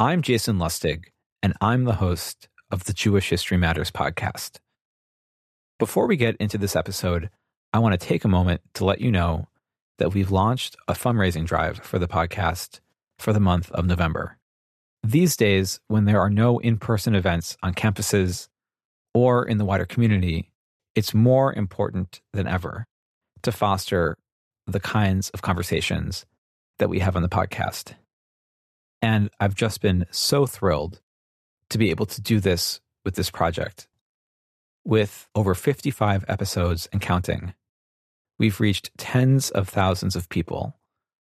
I'm Jason Lustig, and I'm the host of the Jewish History Matters podcast. Before we get into this episode, I want to take a moment to let you know that we've launched a fundraising drive for the podcast for the month of November. These days, when there are no in person events on campuses or in the wider community, it's more important than ever to foster the kinds of conversations that we have on the podcast. And I've just been so thrilled to be able to do this with this project. With over 55 episodes and counting, we've reached tens of thousands of people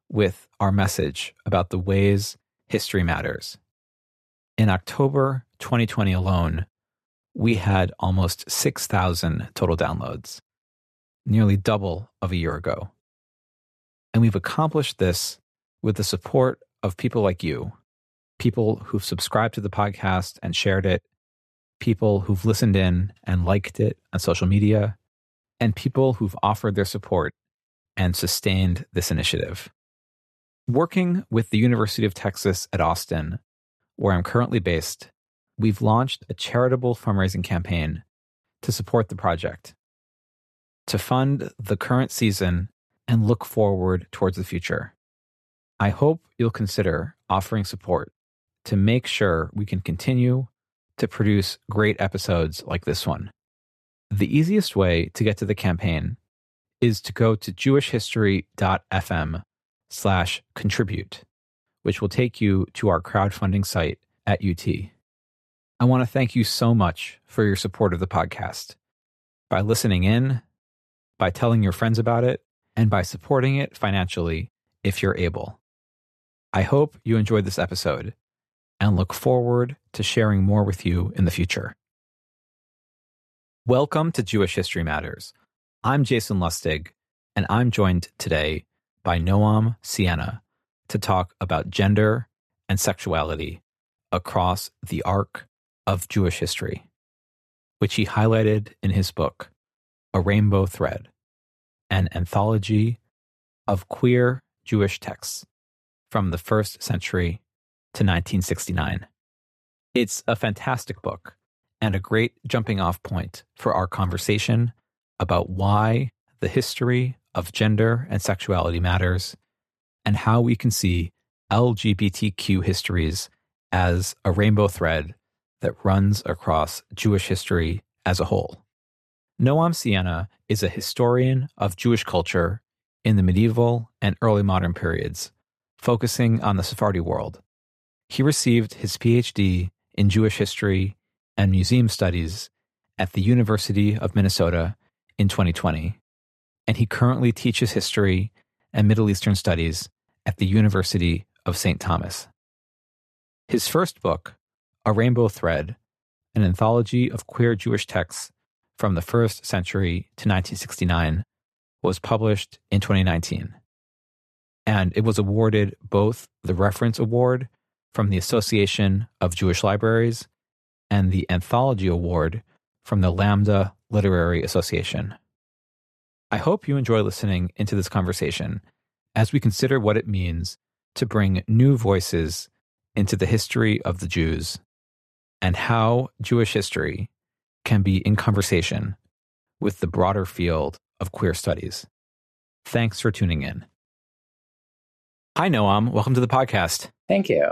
with our message about the ways history matters. In October 2020 alone, we had almost 6,000 total downloads, nearly double of a year ago. And we've accomplished this with the support of people like you, people who've subscribed to the podcast and shared it, people who've listened in and liked it on social media, and people who've offered their support and sustained this initiative. Working with the University of Texas at Austin, where I'm currently based, we've launched a charitable fundraising campaign to support the project, to fund the current season and look forward towards the future. I hope you'll consider offering support to make sure we can continue to produce great episodes like this one. The easiest way to get to the campaign is to go to jewishhistory.fm slash contribute, which will take you to our crowdfunding site at UT. I want to thank you so much for your support of the podcast by listening in, by telling your friends about it, and by supporting it financially if you're able. I hope you enjoyed this episode and look forward to sharing more with you in the future. Welcome to Jewish History Matters. I'm Jason Lustig, and I'm joined today by Noam Sienna to talk about gender and sexuality across the arc of Jewish history, which he highlighted in his book, A Rainbow Thread, an anthology of queer Jewish texts from the first century to 1969. It's a fantastic book and a great jumping off point for our conversation about why the history of gender and sexuality matters and how we can see LGBTQ histories as a rainbow thread that runs across Jewish history as a whole. Noam Sienna is a historian of Jewish culture in the medieval and early modern periods focusing on the Sephardi world. He received his PhD in Jewish history and museum studies at the University of Minnesota in 2020, and he currently teaches history and Middle Eastern studies at the University of St. Thomas. His first book, A Rainbow Thread, an anthology of queer Jewish texts from the first century to 1969, was published in 2019 and it was awarded both the Reference Award from the Association of Jewish Libraries and the Anthology Award from the Lambda Literary Association. I hope you enjoy listening into this conversation as we consider what it means to bring new voices into the history of the Jews and how Jewish history can be in conversation with the broader field of queer studies. Thanks for tuning in. Hi, Noam. Welcome to the podcast. Thank you.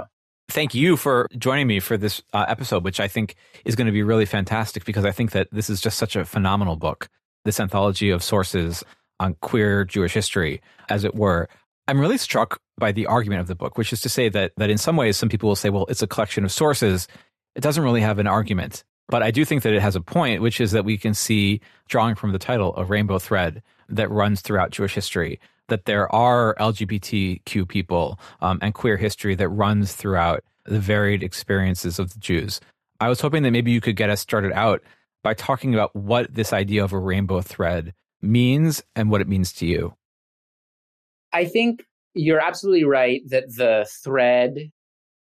Thank you for joining me for this uh, episode, which I think is going to be really fantastic because I think that this is just such a phenomenal book, this anthology of sources on queer Jewish history, as it were. I'm really struck by the argument of the book, which is to say that that in some ways some people will say, well, it's a collection of sources. It doesn't really have an argument. But I do think that it has a point, which is that we can see, drawing from the title, a rainbow thread that runs throughout Jewish history that there are LGBTQ people um, and queer history that runs throughout the varied experiences of the Jews. I was hoping that maybe you could get us started out by talking about what this idea of a rainbow thread means and what it means to you. I think you're absolutely right that the thread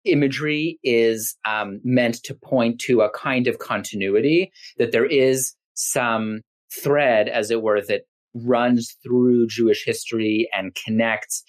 imagery is um, meant to point to a kind of continuity, that there is some thread, as it were, that runs through Jewish history and connects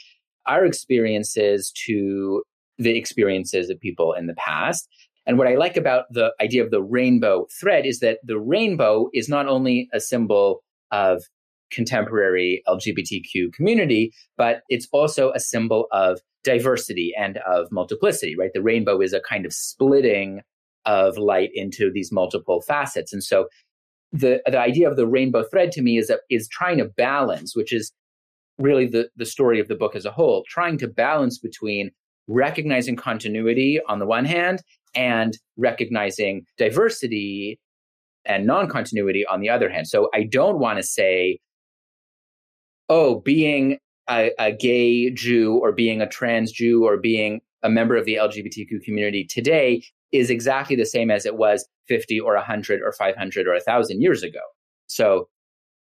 our experiences to the experiences of people in the past. And what I like about the idea of the rainbow thread is that the rainbow is not only a symbol of contemporary LGBTQ community, but it's also a symbol of diversity and of multiplicity, right? The rainbow is a kind of splitting of light into these multiple facets. And so the, the idea of the rainbow thread to me is that is trying to balance, which is really the, the story of the book as a whole, trying to balance between recognizing continuity on the one hand and recognizing diversity and non-continuity on the other hand. So I don't want to say, oh, being a, a, gay Jew or being a trans Jew or being a member of the LGBTQ community today is exactly the same as it was 50 or 100 or 500 or 1,000 years ago. So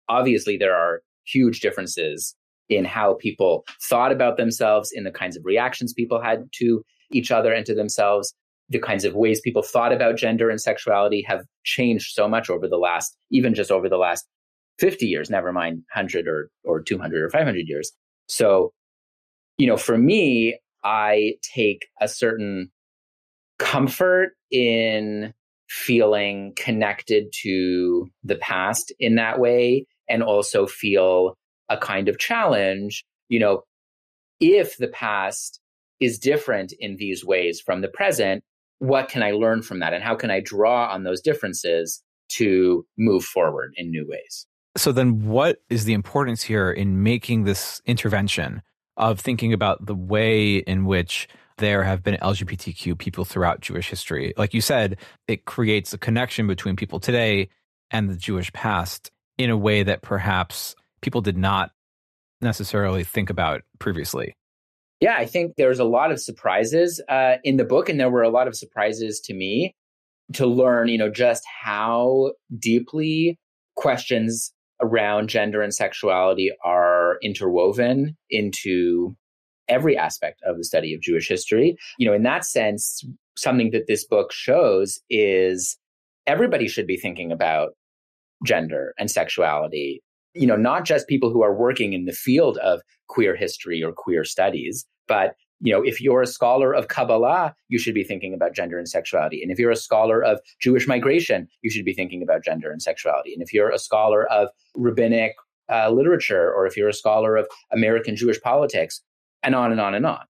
obviously, there are huge differences in how people thought about themselves, in the kinds of reactions people had to each other and to themselves. The kinds of ways people thought about gender and sexuality have changed so much over the last, even just over the last 50 years, never mind 100 or, or 200 or 500 years. So, you know, for me, I take a certain comfort in feeling connected to the past in that way and also feel a kind of challenge, you know, if the past is different in these ways from the present, what can I learn from that? And how can I draw on those differences to move forward in new ways? So, then what is the importance here in making this intervention of thinking about the way in which there have been LGBTQ people throughout Jewish history? Like you said, it creates a connection between people today and the Jewish past in a way that perhaps people did not necessarily think about previously. Yeah, I think there's a lot of surprises uh, in the book, and there were a lot of surprises to me to learn, you know, just how deeply questions around gender and sexuality are interwoven into every aspect of the study of Jewish history. You know, in that sense, something that this book shows is everybody should be thinking about gender and sexuality you know, not just people who are working in the field of queer history or queer studies, but you know, if you're a scholar of Kabbalah, you should be thinking about gender and sexuality. And if you're a scholar of Jewish migration, you should be thinking about gender and sexuality. And if you're a scholar of rabbinic uh, literature, or if you're a scholar of American Jewish politics, and on and on and on.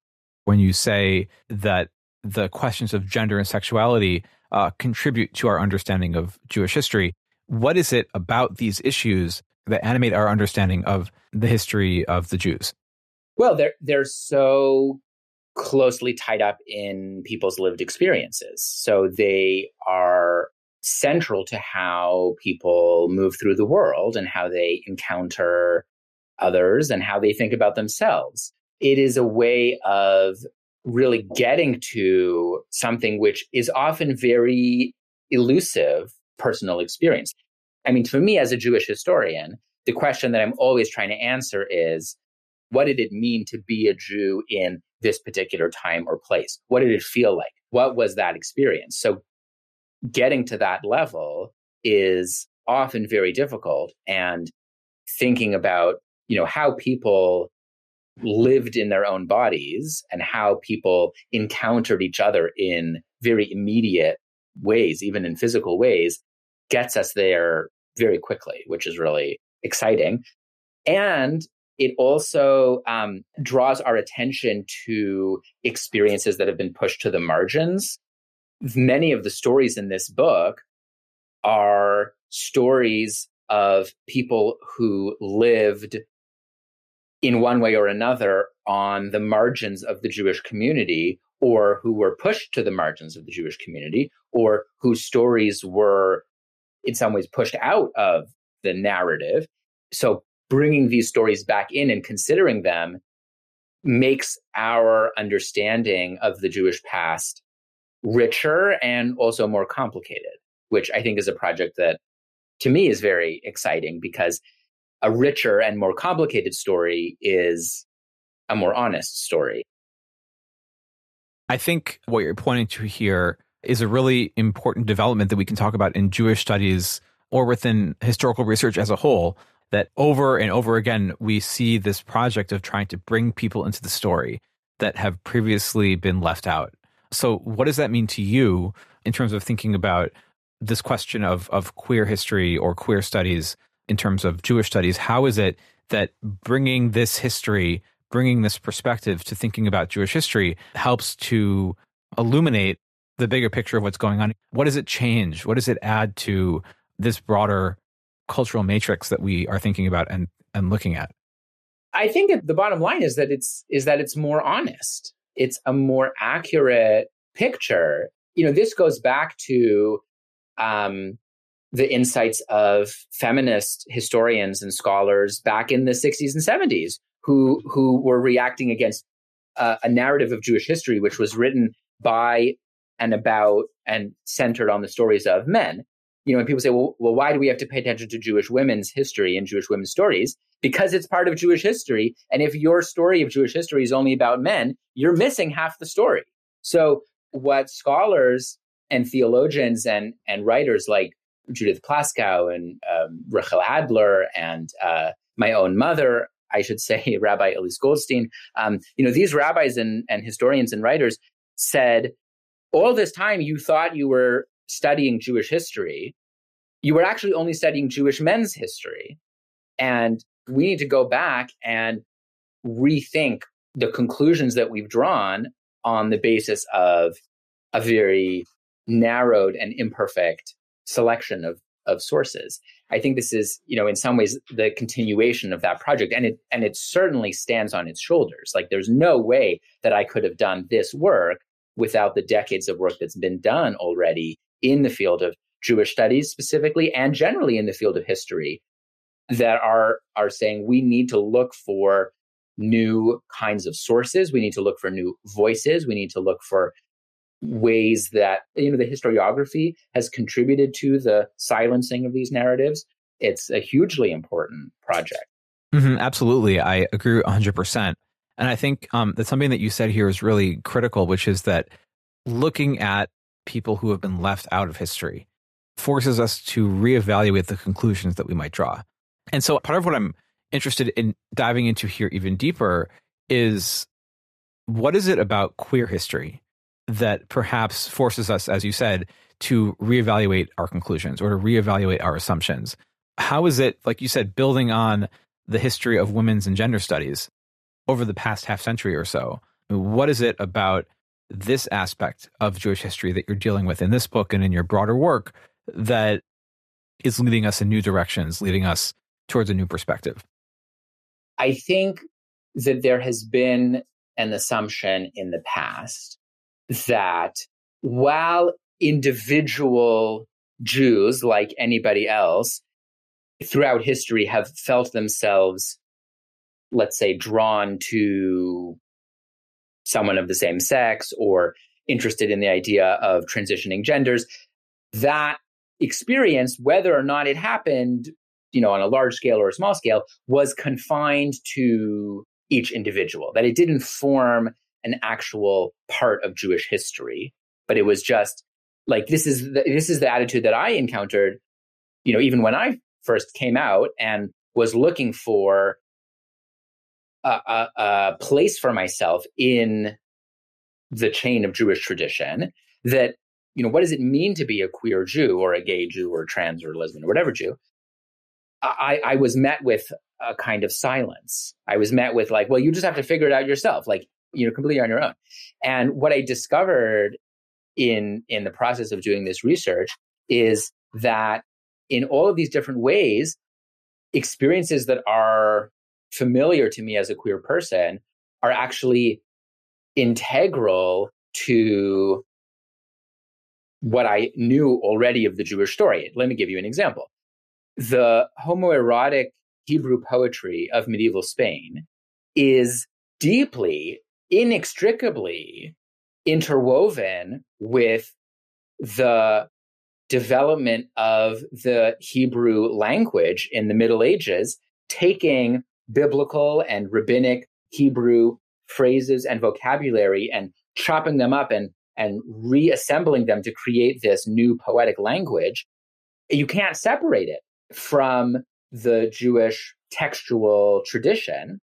When you say that the questions of gender and sexuality uh, contribute to our understanding of Jewish history, what is it about these issues that animate our understanding of the history of the Jews? Well, they're they're so closely tied up in people's lived experiences. So they are central to how people move through the world and how they encounter others and how they think about themselves. It is a way of really getting to something which is often very elusive personal experience. I mean, for me as a Jewish historian, the question that I'm always trying to answer is what did it mean to be a Jew in this particular time or place? What did it feel like? What was that experience? So getting to that level is often very difficult and thinking about, you know, how people lived in their own bodies and how people encountered each other in very immediate ways, even in physical ways, gets us there very quickly, which is really exciting. And it also um, draws our attention to experiences that have been pushed to the margins. Many of the stories in this book are stories of people who lived in one way or another on the margins of the Jewish community or who were pushed to the margins of the Jewish community or whose stories were in some ways pushed out of the narrative. So bringing these stories back in and considering them makes our understanding of the Jewish past richer and also more complicated, which I think is a project that to me is very exciting because a richer and more complicated story is a more honest story. I think what you're pointing to here is a really important development that we can talk about in Jewish studies or within historical research as a whole. That over and over again, we see this project of trying to bring people into the story, that have previously been left out. So, what does that mean to you in terms of thinking about this question of, of queer history or queer studies in terms of Jewish studies? How is it that bringing this history, bringing this perspective to thinking about Jewish history helps to illuminate the bigger picture of what's going on? What does it change? What does it add to this broader cultural matrix that we are thinking about and, and looking at? I think the bottom line is that it's is that it's more honest. It's a more accurate picture. You know, this goes back to um, the insights of feminist historians and scholars back in the 60s and 70s who who were reacting against uh, a narrative of Jewish history which was written by and about and centered on the stories of men. You know, and people say, well, well, why do we have to pay attention to Jewish women's history and Jewish women's stories? Because it's part of Jewish history. And if your story of Jewish history is only about men, you're missing half the story. So what scholars and theologians and, and writers like Judith Plaskow and um, Rachel Adler and uh, my own mother, I should say, Rabbi Elyse Goldstein, um, you know, these rabbis and, and historians and writers said, all this time you thought you were studying Jewish history, you were actually only studying Jewish men's history. And we need to go back and rethink the conclusions that we've drawn on the basis of a very narrowed and imperfect selection of, of sources. I think this is, you know, in some ways the continuation of that project. And it and it certainly stands on its shoulders. Like there's no way that I could have done this work without the decades of work that's been done already in the field of Jewish studies specifically and generally in the field of history that are are saying we need to look for new kinds of sources we need to look for new voices we need to look for ways that you know the historiography has contributed to the silencing of these narratives it's a hugely important project. Mm-hmm, absolutely. I agree 100% and i think um, that something that you said here is really critical which is that looking at people who have been left out of history forces us to reevaluate the conclusions that we might draw. And so part of what i'm interested in diving into here even deeper is what is it about queer history that perhaps forces us, as you said, to reevaluate our conclusions or to reevaluate our assumptions. How is it, like you said, building on the history of women's and gender studies over the past half century or so? What is it about this aspect of Jewish history that you're dealing with in this book and in your broader work that is leading us in new directions, leading us towards a new perspective? I think that there has been an assumption in the past that while individual Jews, like anybody else, throughout history have felt themselves, let's say, drawn to someone of the same sex or interested in the idea of transitioning genders, that experience, whether or not it happened, you know, on a large scale or a small scale, was confined to each individual, that it didn't form an actual part of Jewish history, but it was just like this is the, this is the attitude that I encountered, you know, even when I first came out and was looking for a, a, a place for myself in the chain of Jewish tradition. That you know, what does it mean to be a queer Jew or a gay Jew or trans or lesbian or whatever Jew? I, I was met with a kind of silence. I was met with like, well, you just have to figure it out yourself. Like you know completely on your own and what i discovered in in the process of doing this research is that in all of these different ways experiences that are familiar to me as a queer person are actually integral to what I knew already of the Jewish story. Let me give you an example. The homoerotic Hebrew poetry of medieval Spain is deeply inextricably interwoven with the development of the Hebrew language in the Middle Ages, taking biblical and rabbinic Hebrew phrases and vocabulary and chopping them up and, and reassembling them to create this new poetic language. You can't separate it from the Jewish textual tradition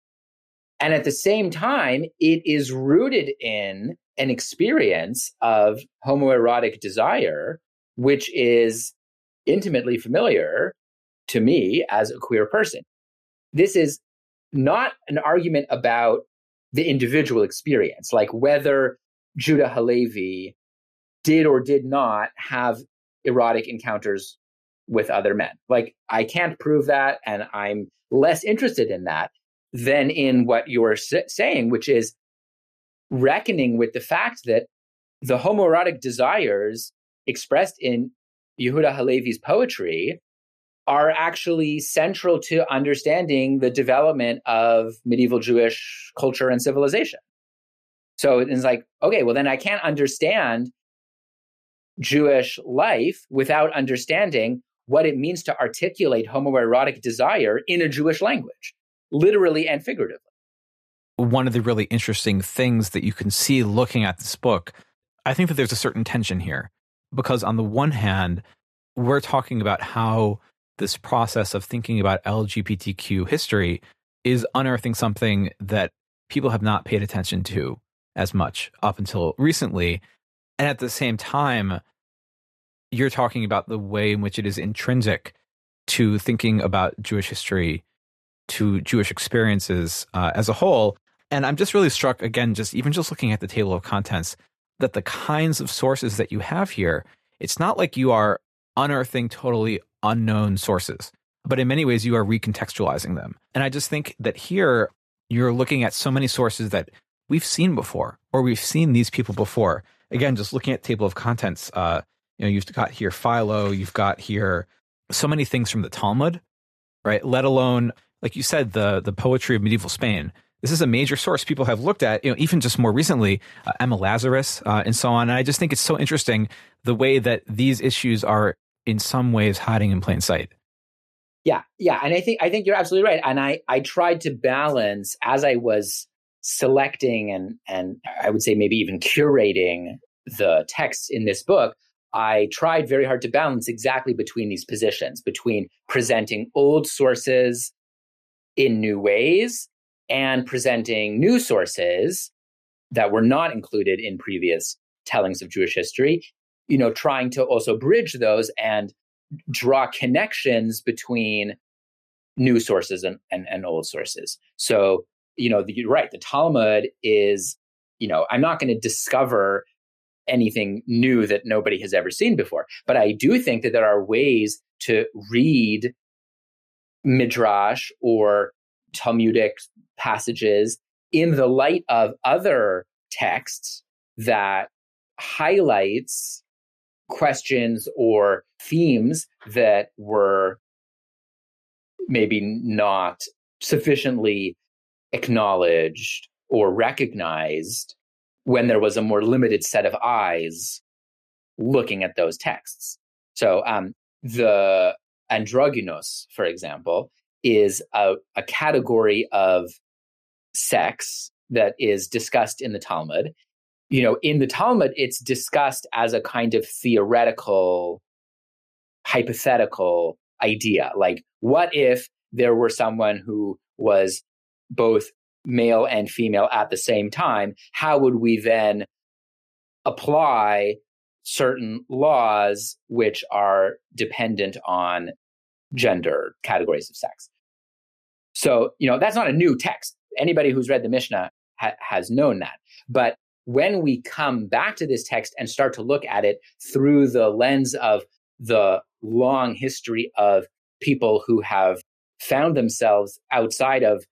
And at the same time, it is rooted in an experience of homoerotic desire, which is intimately familiar to me as a queer person. This is not an argument about the individual experience, like whether Judah Halevi did or did not have erotic encounters with other men. Like, I can't prove that, and I'm less interested in that than in what you're saying, which is reckoning with the fact that the homoerotic desires expressed in Yehuda Halevi's poetry are actually central to understanding the development of medieval Jewish culture and civilization. So it's like, okay, well, then I can't understand Jewish life without understanding what it means to articulate homoerotic desire in a Jewish language, literally and figuratively. One of the really interesting things that you can see looking at this book, I think that there's a certain tension here. Because on the one hand, we're talking about how this process of thinking about LGBTQ history is unearthing something that people have not paid attention to as much up until recently. And at the same time, you're talking about the way in which it is intrinsic to thinking about Jewish history, to Jewish experiences uh, as a whole. And I'm just really struck again, just even just looking at the table of contents, that the kinds of sources that you have here, it's not like you are unearthing totally unknown sources, but in many ways you are recontextualizing them. And I just think that here you're looking at so many sources that we've seen before, or we've seen these people before. Again, just looking at table of contents, uh, you know, you've got here Philo, you've got here so many things from the Talmud, right? Let alone, like you said, the the poetry of medieval Spain. This is a major source people have looked at, you know, even just more recently, uh, Emma Lazarus uh, and so on. And I just think it's so interesting the way that these issues are in some ways hiding in plain sight. Yeah, yeah, and I think I think you're absolutely right. And I I tried to balance as I was selecting and and I would say maybe even curating the texts in this book. I tried very hard to balance exactly between these positions, between presenting old sources in new ways and presenting new sources that were not included in previous tellings of Jewish history you know, trying to also bridge those and draw connections between new sources and, and, and old sources. So, you know, the, you're right. The Talmud is, you know, I'm not going to discover anything new that nobody has ever seen before. But I do think that there are ways to read midrash or Talmudic passages in the light of other texts that highlights questions or themes that were maybe not sufficiently acknowledged or recognized when there was a more limited set of eyes looking at those texts. So um, the androgynos, for example, is a, a category of sex that is discussed in the Talmud you know, in the Talmud, it's discussed as a kind of theoretical, hypothetical idea. Like, what if there were someone who was both male and female at the same time? How would we then apply certain laws which are dependent on gender categories of sex? So, you know, that's not a new text. Anybody who's read the Mishnah ha- has known that. But when we come back to this text and start to look at it through the lens of the long history of people who have found themselves outside of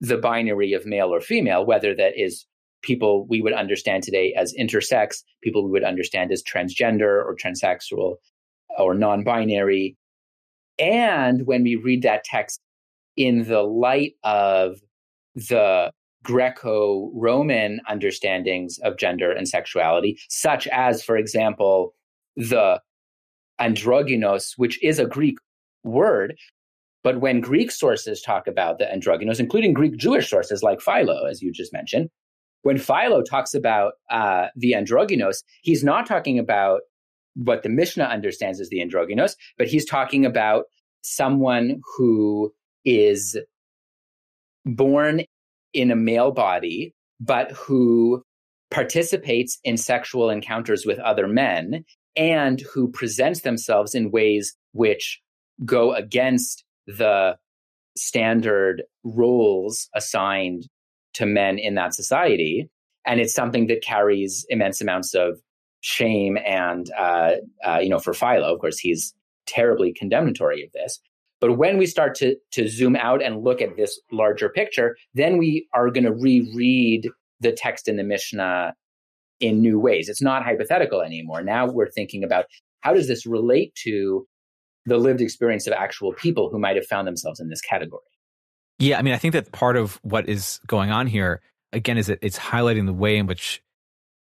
the binary of male or female, whether that is people we would understand today as intersex, people we would understand as transgender or transsexual or non binary. And when we read that text in the light of the Greco Roman understandings of gender and sexuality, such as, for example, the androgynos, which is a Greek word. But when Greek sources talk about the androgynos, including Greek Jewish sources like Philo, as you just mentioned, when Philo talks about uh, the androgynos, he's not talking about what the Mishnah understands as the androgynos, but he's talking about someone who is born in a male body, but who participates in sexual encounters with other men and who presents themselves in ways which go against the standard roles assigned to men in that society. And it's something that carries immense amounts of shame and, uh, uh, you know, for Philo, of course, he's terribly condemnatory of this. But when we start to, to zoom out and look at this larger picture, then we are going to reread the text in the Mishnah in new ways. It's not hypothetical anymore. Now we're thinking about how does this relate to the lived experience of actual people who might have found themselves in this category. Yeah, I mean, I think that part of what is going on here, again, is that it's highlighting the way in which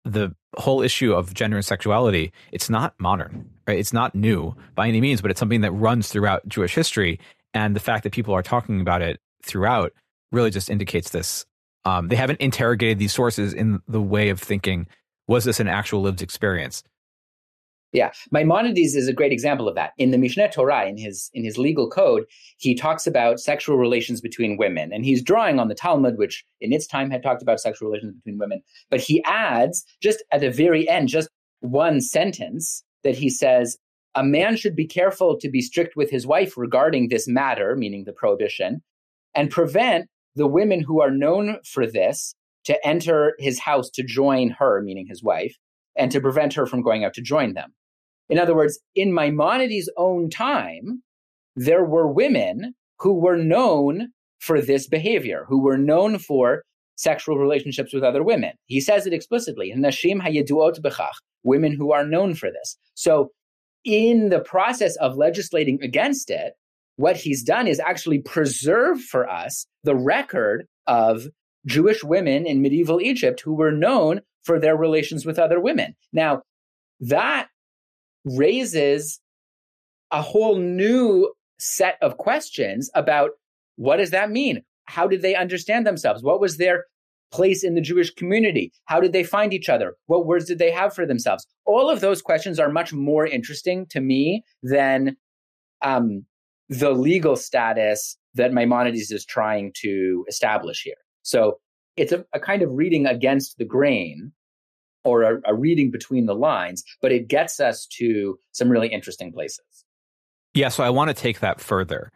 the whole issue of gender and sexuality, it's not modern, right? It's not new by any means, but it's something that runs throughout Jewish history. And the fact that people are talking about it throughout really just indicates this. Um, they haven't interrogated these sources in the way of thinking, was this an actual lived experience? Yeah, Maimonides is a great example of that. In the Mishneh Torah, in his in his legal code, he talks about sexual relations between women, and he's drawing on the Talmud, which in its time had talked about sexual relations between women. But he adds just at the very end, just one sentence that he says, "A man should be careful to be strict with his wife regarding this matter, meaning the prohibition, and prevent the women who are known for this to enter his house to join her, meaning his wife." And to prevent her from going out to join them. In other words, in Maimonides' own time, there were women who were known for this behavior, who were known for sexual relationships with other women. He says it explicitly, Nashim hayeduot bechach, women who are known for this. So in the process of legislating against it, what he's done is actually preserve for us the record of Jewish women in medieval Egypt who were known for their relations with other women. Now, that raises a whole new set of questions about what does that mean? How did they understand themselves? What was their place in the Jewish community? How did they find each other? What words did they have for themselves? All of those questions are much more interesting to me than um, the legal status that Maimonides is trying to establish here. So it's a, a kind of reading against the grain or a, a reading between the lines, but it gets us to some really interesting places. Yeah, so I want to take that further.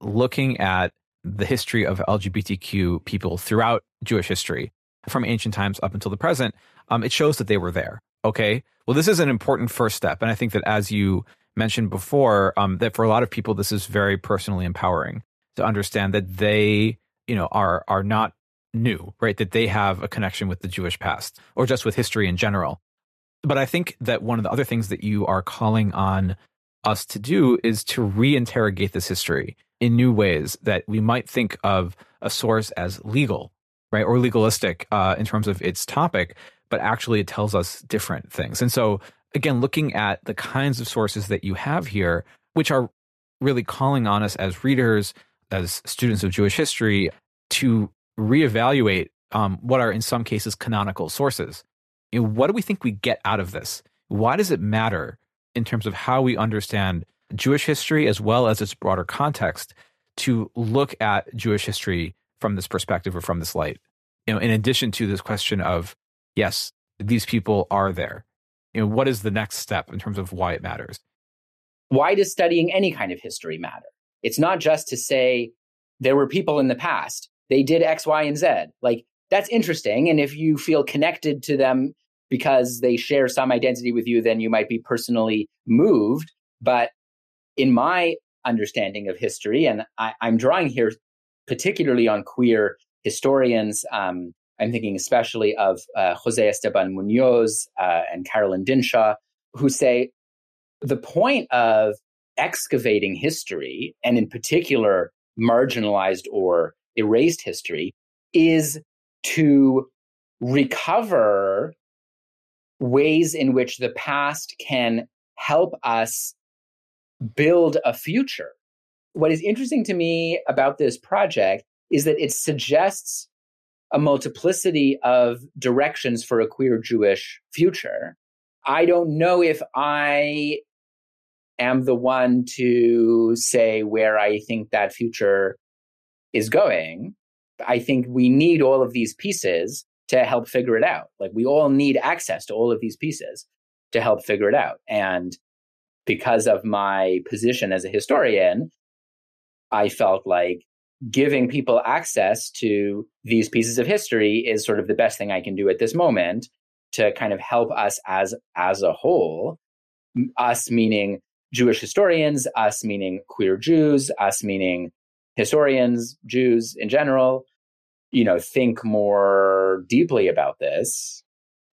Looking at the history of LGBTQ people throughout Jewish history, from ancient times up until the present, um, it shows that they were there. Okay. Well, this is an important first step. And I think that as you mentioned before, um, that for a lot of people, this is very personally empowering to understand that they, you know, are, are not new, right? That they have a connection with the Jewish past or just with history in general. But I think that one of the other things that you are calling on us to do is to reinterrogate this history in new ways that we might think of a source as legal, right? Or legalistic uh, in terms of its topic, but actually it tells us different things. And so, again, looking at the kinds of sources that you have here, which are really calling on us as readers, as students of Jewish history, to reevaluate um, what are in some cases canonical sources. You know, what do we think we get out of this? Why does it matter in terms of how we understand Jewish history as well as its broader context to look at Jewish history from this perspective or from this light? You know, in addition to this question of yes, these people are there. You know, what is the next step in terms of why it matters? Why does studying any kind of history matter? It's not just to say there were people in the past they did X, Y, and Z. Like that's interesting. And if you feel connected to them because they share some identity with you, then you might be personally moved. But in my understanding of history, and I, am drawing here particularly on queer historians, um, I'm thinking especially of uh, Jose Esteban Munoz uh, and Carolyn Dinshaw, who say the point of excavating history, and in particular marginalized or erased history is to recover ways in which the past can help us build a future. What is interesting to me about this project is that it suggests a multiplicity of directions for a queer Jewish future. I don't know if I am the one to say where I think that future is going. I think we need all of these pieces to help figure it out. Like we all need access to all of these pieces to help figure it out. And because of my position as a historian, I felt like giving people access to these pieces of history is sort of the best thing I can do at this moment to kind of help us as as a whole us meaning Jewish historians, us meaning queer Jews, us meaning historians, Jews in general, you know, think more deeply about this.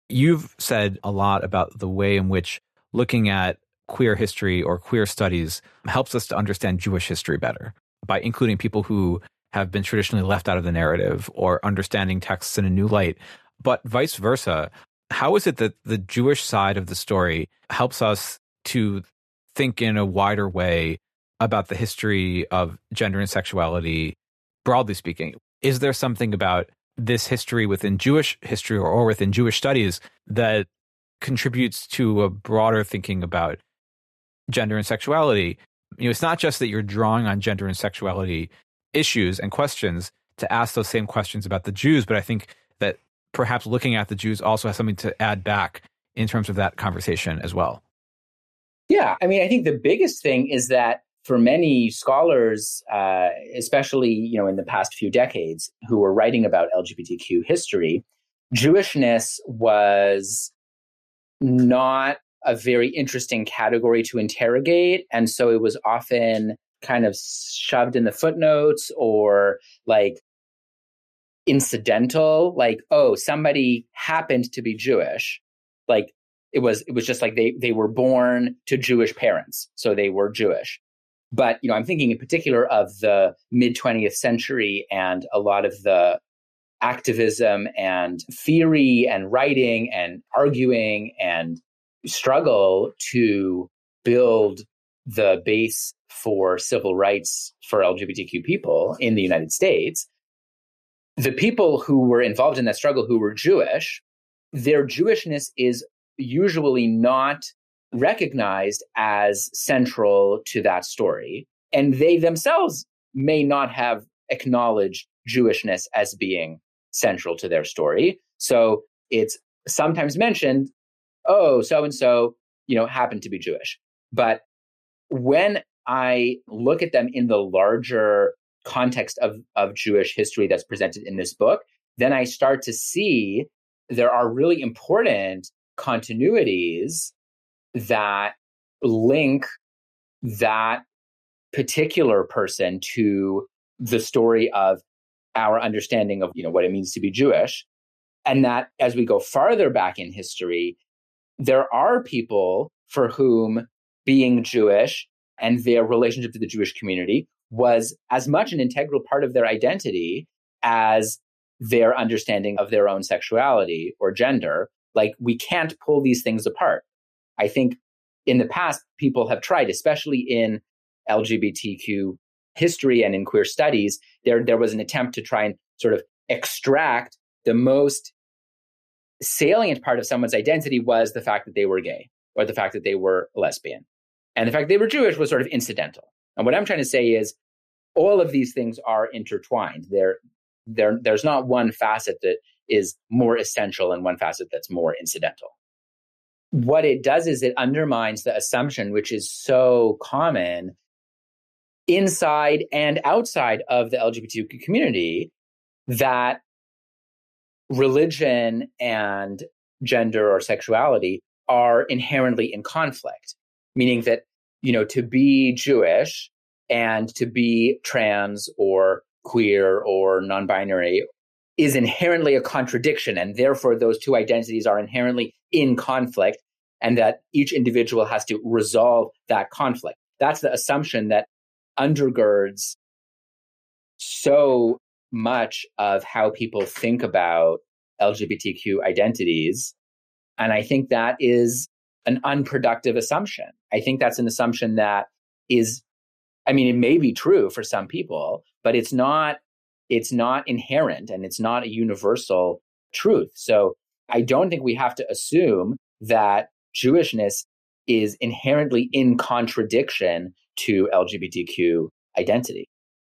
You've said a lot about the way in which looking at queer history or queer studies helps us to understand Jewish history better by including people who have been traditionally left out of the narrative or understanding texts in a new light. But vice versa, how is it that the Jewish side of the story helps us to think in a wider way about the history of gender and sexuality, broadly speaking? Is there something about this history within Jewish history or, or within Jewish studies that contributes to a broader thinking about gender and sexuality? You know, it's not just that you're drawing on gender and sexuality issues and questions to ask those same questions about the Jews, but I think that perhaps looking at the Jews also has something to add back in terms of that conversation as well. Yeah, I mean, I think the biggest thing is that for many scholars, uh, especially you know in the past few decades, who were writing about LGBTQ history, Jewishness was not a very interesting category to interrogate, and so it was often kind of shoved in the footnotes or like incidental like oh somebody happened to be jewish. Like it was it was just like they they were born to jewish parents. So they were jewish but you know i'm thinking in particular of the mid 20th century and a lot of the activism and theory and writing and arguing and struggle to build the base for civil rights for LGBTQ people in the United States, the people who were involved in that struggle who were Jewish, their Jewishness is usually not recognized as central to that story. And they themselves may not have acknowledged Jewishness as being central to their story. So it's sometimes mentioned, oh, so and so, you know, happened to be Jewish. But when I look at them in the larger context of, of Jewish history that's presented in this book, then I start to see there are really important continuities that link that particular person to the story of our understanding of you know what it means to be Jewish and that as we go farther back in history there are people for whom being Jewish and their relationship to the Jewish community was as much an integral part of their identity as their understanding of their own sexuality or gender. Like we can't pull these things apart. I think in the past, people have tried, especially in LGBTQ history and in queer studies, there, there was an attempt to try and sort of extract the most salient part of someone's identity was the fact that they were gay or the fact that they were lesbian. And the fact they were Jewish was sort of incidental. And what I'm trying to say is all of these things are intertwined. There, there, there's not one facet that is more essential and one facet that's more incidental. What it does is it undermines the assumption, which is so common inside and outside of the LGBTQ community, that religion and gender or sexuality are inherently in conflict meaning that, you know, to be Jewish and to be trans or queer or non binary is inherently a contradiction. And therefore, those two identities are inherently in conflict and that each individual has to resolve that conflict. That's the assumption that undergirds so much of how people think about LGBTQ identities. And I think that is an unproductive assumption. I think that's an assumption that is, I mean, it may be true for some people, but it's not, it's not inherent and it's not a universal truth. So I don't think we have to assume that Jewishness is inherently in contradiction to LGBTQ identity.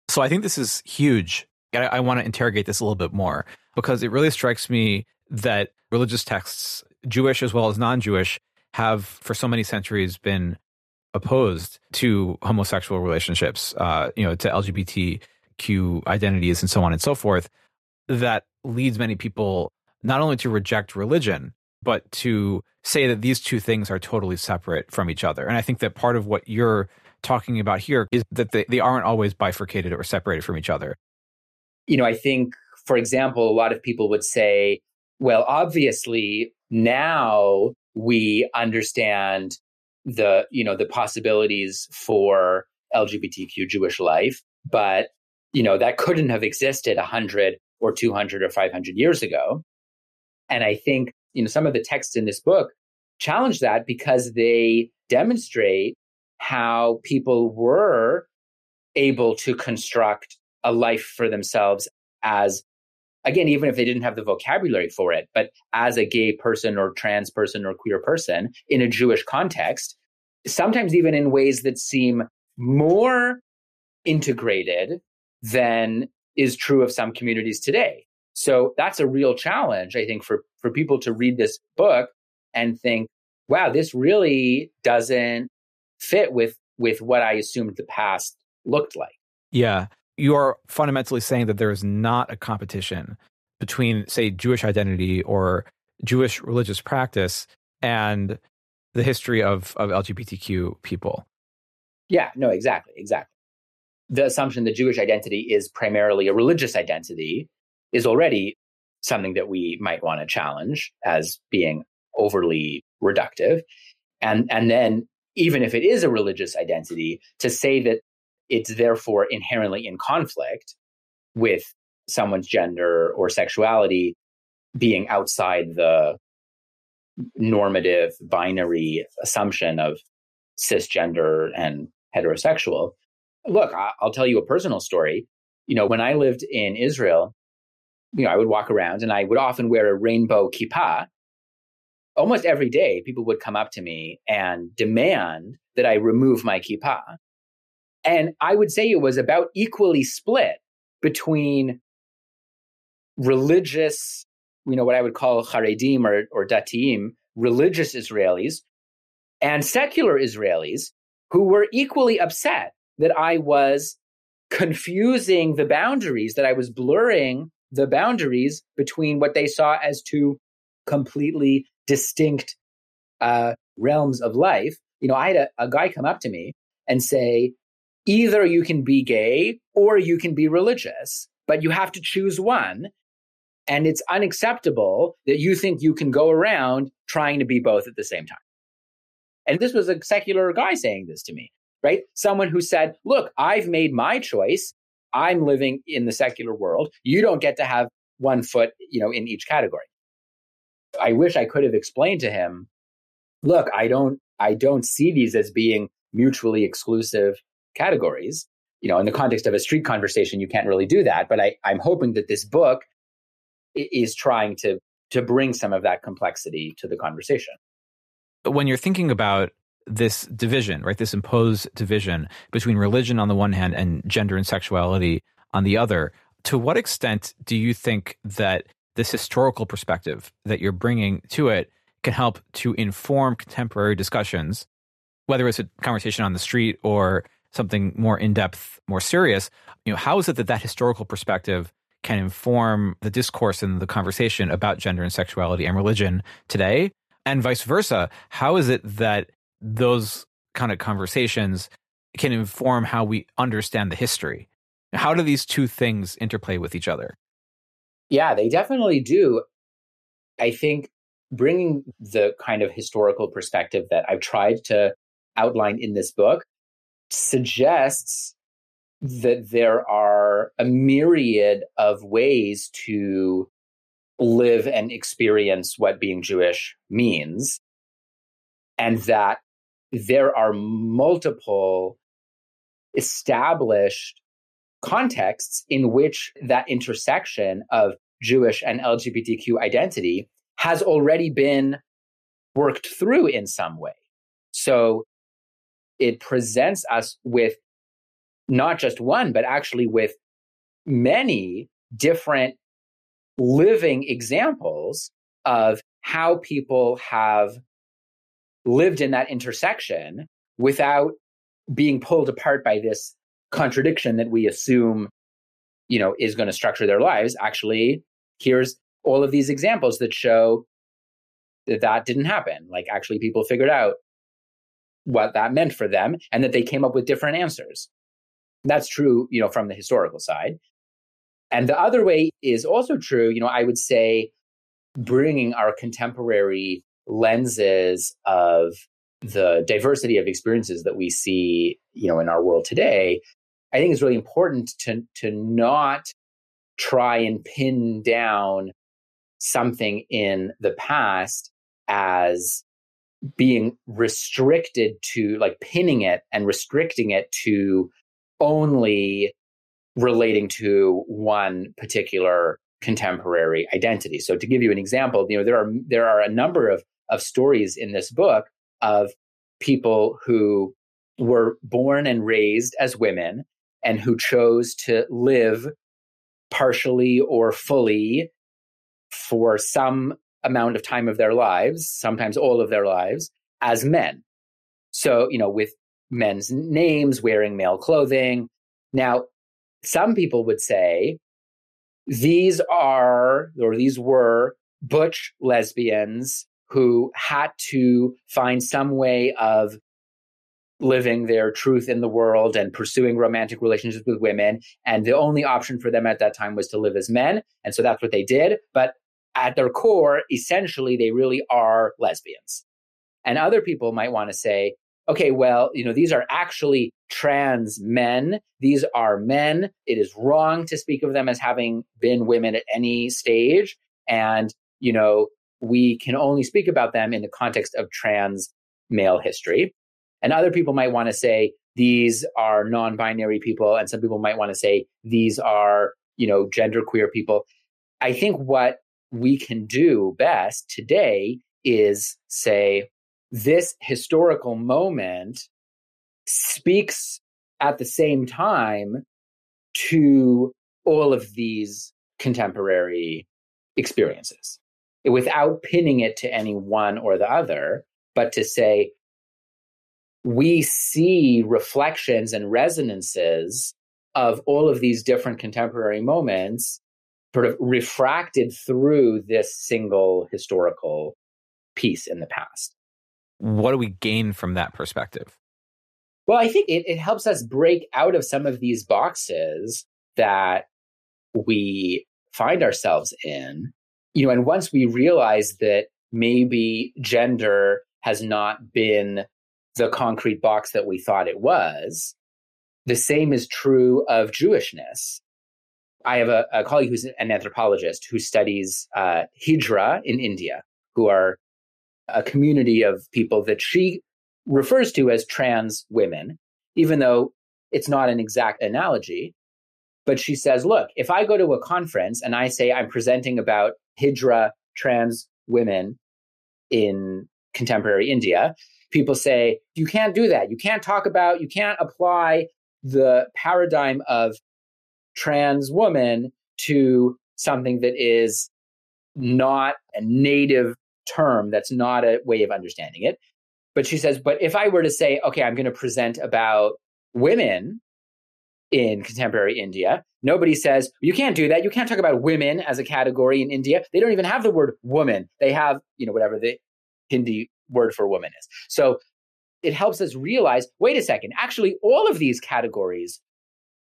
So I think this is huge I, I want to interrogate this a little bit more because it really strikes me that religious texts, Jewish as well as non Jewish, have for so many centuries been opposed to homosexual relationships, uh, you know, to LGBTQ identities and so on and so forth. That leads many people not only to reject religion, but to say that these two things are totally separate from each other. And I think that part of what you're talking about here is that they, they aren't always bifurcated or separated from each other. You know, I think, for example, a lot of people would say, well, obviously now we understand the, you know, the possibilities for LGBTQ Jewish life, but, you know, that couldn't have existed 100 or 200 or 500 years ago. And I think, you know, some of the texts in this book challenge that because they demonstrate how people were able to construct a life for themselves as again even if they didn't have the vocabulary for it but as a gay person or trans person or queer person in a jewish context sometimes even in ways that seem more integrated than is true of some communities today so that's a real challenge i think for for people to read this book and think wow this really doesn't fit with with what I assumed the past looked like. Yeah. You are fundamentally saying that there is not a competition between, say, Jewish identity or Jewish religious practice and the history of, of LGBTQ people. Yeah, no, exactly, exactly. The assumption that Jewish identity is primarily a religious identity is already something that we might want to challenge as being overly reductive. And and then even if it is a religious identity, to say that it's therefore inherently in conflict with someone's gender or sexuality being outside the normative binary assumption of cisgender and heterosexual. Look, I'll tell you a personal story. You know, when I lived in Israel, you know, I would walk around and I would often wear a rainbow kippah, almost every day, people would come up to me and demand that I remove my kippah. And I would say it was about equally split between religious, you know, what I would call Haredim or, or Datiim, religious Israelis, and secular Israelis who were equally upset that I was confusing the boundaries, that I was blurring the boundaries between what they saw as two completely distinct uh, realms of life. You know, I had a, a guy come up to me and say, either you can be gay or you can be religious, but you have to choose one. And it's unacceptable that you think you can go around trying to be both at the same time. And this was a secular guy saying this to me, right? Someone who said, look, I've made my choice. I'm living in the secular world. You don't get to have one foot, you know, in each category. I wish I could have explained to him, look, I don't I don't see these as being mutually exclusive categories. You know, in the context of a street conversation, you can't really do that. But I, I'm hoping that this book is trying to to bring some of that complexity to the conversation. When you're thinking about this division, right, this imposed division between religion on the one hand and gender and sexuality on the other, to what extent do you think that this historical perspective that you're bringing to it can help to inform contemporary discussions, whether it's a conversation on the street or something more in depth, more serious. You know, how is it that that historical perspective can inform the discourse and the conversation about gender and sexuality and religion today, and vice versa? How is it that those kind of conversations can inform how we understand the history? How do these two things interplay with each other? Yeah, they definitely do. I think bringing the kind of historical perspective that I've tried to outline in this book suggests that there are a myriad of ways to live and experience what being Jewish means, and that there are multiple established contexts in which that intersection of Jewish and LGBTQ identity has already been worked through in some way. So it presents us with not just one, but actually with many different living examples of how people have lived in that intersection without being pulled apart by this contradiction that we assume you know is going to structure their lives. Actually here's all of these examples that show that that didn't happen. Like actually people figured out what that meant for them and that they came up with different answers. That's true you know from the historical side. And the other way is also true you know i would say bringing our contemporary lenses of the diversity of experiences that we see, you know, in our world today, I think it's really important to to not try and pin down something in the past as being restricted to like pinning it and restricting it to only relating to one particular contemporary identity. So to give you an example, you know, there are there are a number of of stories in this book of people who were born and raised as women and who chose to live partially or fully for some amount of time of their lives, sometimes all of their lives, as men. So, you know, with men's names, wearing male clothing. Now, some people would say these are, or these were, butch lesbians who had to find some way of living their truth in the world and pursuing romantic relationships with women. And the only option for them at that time was to live as men. And so that's what they did. But at their core, essentially, they really are lesbians. And other people might want to say, okay, well, you know, these are actually trans men. These are men. It is wrong to speak of them as having been women at any stage. And, you know, we can only speak about them in the context of trans male history. And other people might want to say these are non binary people. And some people might want to say these are, you know, gender queer people. I think what we can do best today is say, this historical moment speaks at the same time to all of these contemporary experiences without pinning it to any one or the other, but to say, we see reflections and resonances of all of these different contemporary moments sort of refracted through this single historical piece in the past what do we gain from that perspective? Well, I think it, it helps us break out of some of these boxes that we find ourselves in. You know, and once we realize that maybe gender has not been the concrete box that we thought it was, the same is true of Jewishness. I have a, a colleague who's an anthropologist who studies uh, Hijra in India, who are a community of people that she refers to as trans women, even though it's not an exact analogy. But she says, look, if I go to a conference and I say I'm presenting about Hijra trans women in contemporary India, people say, you can't do that. You can't talk about, you can't apply the paradigm of trans woman to something that is not a native term that's not a way of understanding it. But she says, but if I were to say, okay, I'm going to present about women in contemporary India, nobody says, you can't do that. You can't talk about women as a category in India. They don't even have the word woman. They have, you know, whatever the Hindi word for woman is. So it helps us realize wait a second, actually, all of these categories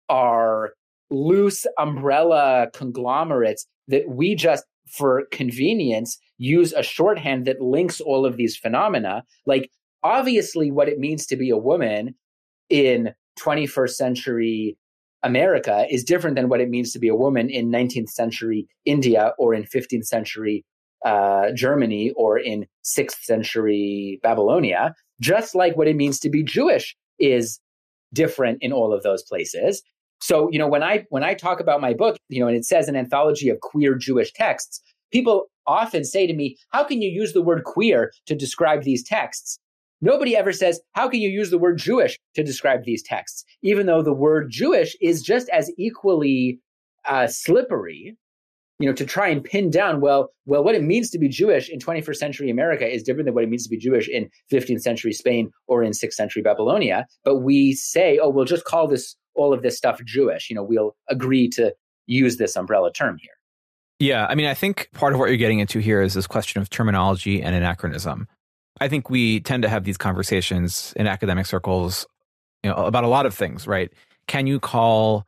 are loose umbrella conglomerates that we just, for convenience, use a shorthand that links all of these phenomena. Like, obviously, what it means to be a woman in 21st century America is different than what it means to be a woman in 19th century India or in 15th century uh, Germany or in 6th century Babylonia, just like what it means to be Jewish is different in all of those places. So, you know, when I when I talk about my book, you know, and it says an anthology of queer Jewish texts, people often say to me, How can you use the word queer to describe these texts? Nobody ever says, How can you use the word Jewish to describe these texts? Even though the word Jewish is just as equally uh, slippery you know, to try and pin down, well, well, what it means to be Jewish in 21st century America is different than what it means to be Jewish in 15th century Spain or in 6th century Babylonia. But we say, oh, we'll just call this all of this stuff Jewish. You know, we'll agree to use this umbrella term here. Yeah, I mean, I think part of what you're getting into here is this question of terminology and anachronism. I think we tend to have these conversations in academic circles, you know, about a lot of things, right? Can you call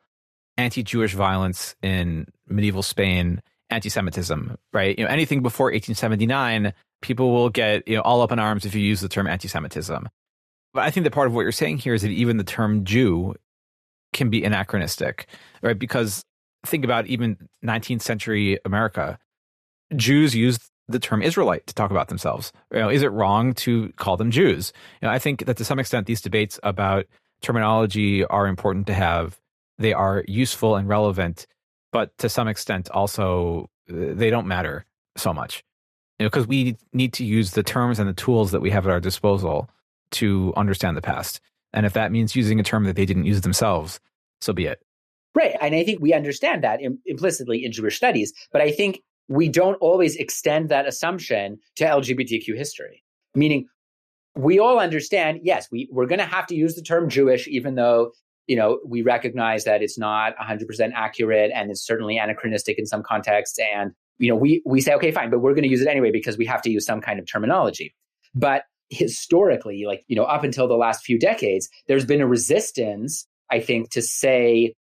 anti-Jewish violence in medieval Spain anti-Semitism, right? You know, anything before 1879, people will get you know all up in arms if you use the term anti-Semitism. But I think that part of what you're saying here is that even the term Jew can be anachronistic, right? Because think about even 19th century America, Jews used the term Israelite to talk about themselves. You know, is it wrong to call them Jews? You know, I think that to some extent these debates about terminology are important to have they are useful and relevant, but to some extent also uh, they don't matter so much. You know, because we need to use the terms and the tools that we have at our disposal to understand the past. And if that means using a term that they didn't use themselves, so be it. Right. And I think we understand that Im- implicitly in Jewish studies. But I think we don't always extend that assumption to LGBTQ history, meaning we all understand, yes, we, we're going to have to use the term Jewish, even though you know, we recognize that it's not 100% accurate and it's certainly anachronistic in some contexts. And, you know, we, we say, okay, fine, but we're going to use it anyway because we have to use some kind of terminology. But historically, like, you know, up until the last few decades, there's been a resistance, I think, to say,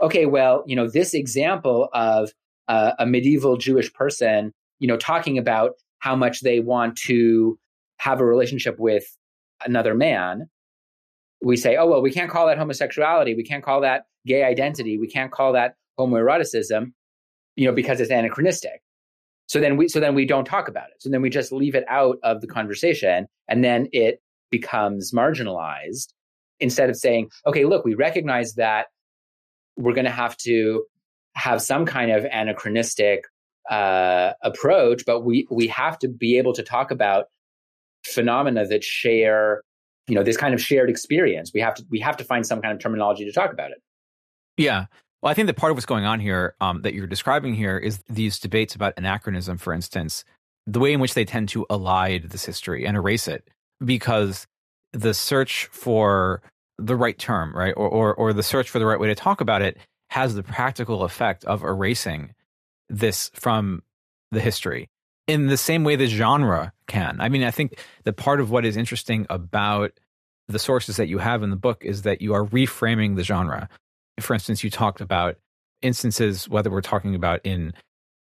okay, well, you know, this example of uh, a medieval Jewish person, you know, talking about how much they want to have a relationship with another man we say, oh, well, we can't call that homosexuality. We can't call that gay identity. We can't call that homoeroticism, you know, because it's anachronistic. So then we, so then we don't talk about it. So then we just leave it out of the conversation and then it becomes marginalized instead of saying, okay, look, we recognize that we're going to have to have some kind of anachronistic uh, approach, but we, we have to be able to talk about phenomena that share you know this kind of shared experience. We have to we have to find some kind of terminology to talk about it. Yeah. Well i think that part of what's going on here um, that you're describing here is these debates about anachronism for instance the way in which they tend to elide this history and erase it because the search for the right term right or, or, or the search for the right way to talk about it has the practical effect of erasing this from the history in the same way the genre can. I mean, I think that part of what is interesting about the sources that you have in the book is that you are reframing the genre. For instance, you talked about instances, whether we're talking about in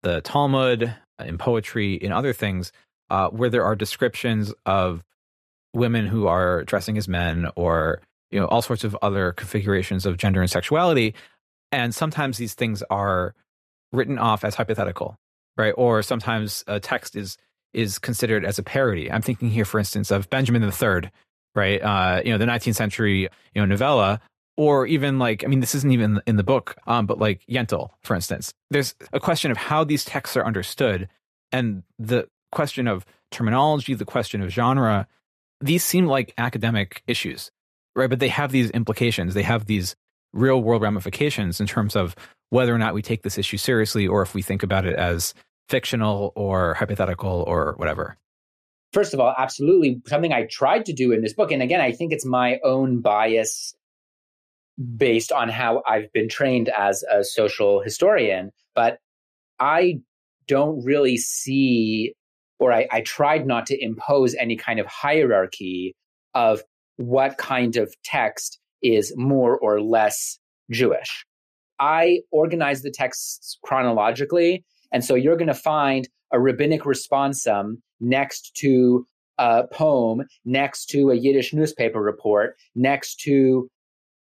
the Talmud, in poetry, in other things, uh, where there are descriptions of women who are dressing as men or you know all sorts of other configurations of gender and sexuality and sometimes these things are written off as hypothetical right? Or sometimes a text is is considered as a parody. I'm thinking here, for instance, of Benjamin III, right? Uh, you know, the 19th century, you know, novella, or even like, I mean, this isn't even in the book, um, but like Yentl, for instance. There's a question of how these texts are understood, and the question of terminology, the question of genre. These seem like academic issues, right? But they have these implications. They have these real world ramifications in terms of whether or not we take this issue seriously or if we think about it as fictional or hypothetical or whatever. First of all, absolutely something I tried to do in this book. And again, I think it's my own bias based on how I've been trained as a social historian. But I don't really see, or I, I tried not to impose any kind of hierarchy of what kind of text is more or less Jewish. I organize the texts chronologically. And so you're going to find a rabbinic responsum next to a poem, next to a Yiddish newspaper report, next to,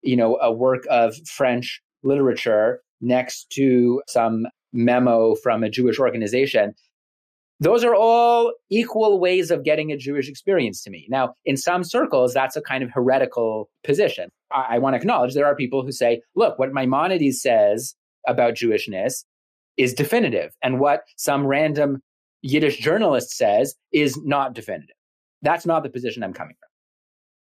you know, a work of French literature, next to some memo from a Jewish organization. Those are all equal ways of getting a Jewish experience to me. Now, in some circles, that's a kind of heretical position. I, I want to acknowledge there are people who say, look, what Maimonides says about Jewishness is definitive, and what some random Yiddish journalist says is not definitive. That's not the position I'm coming from.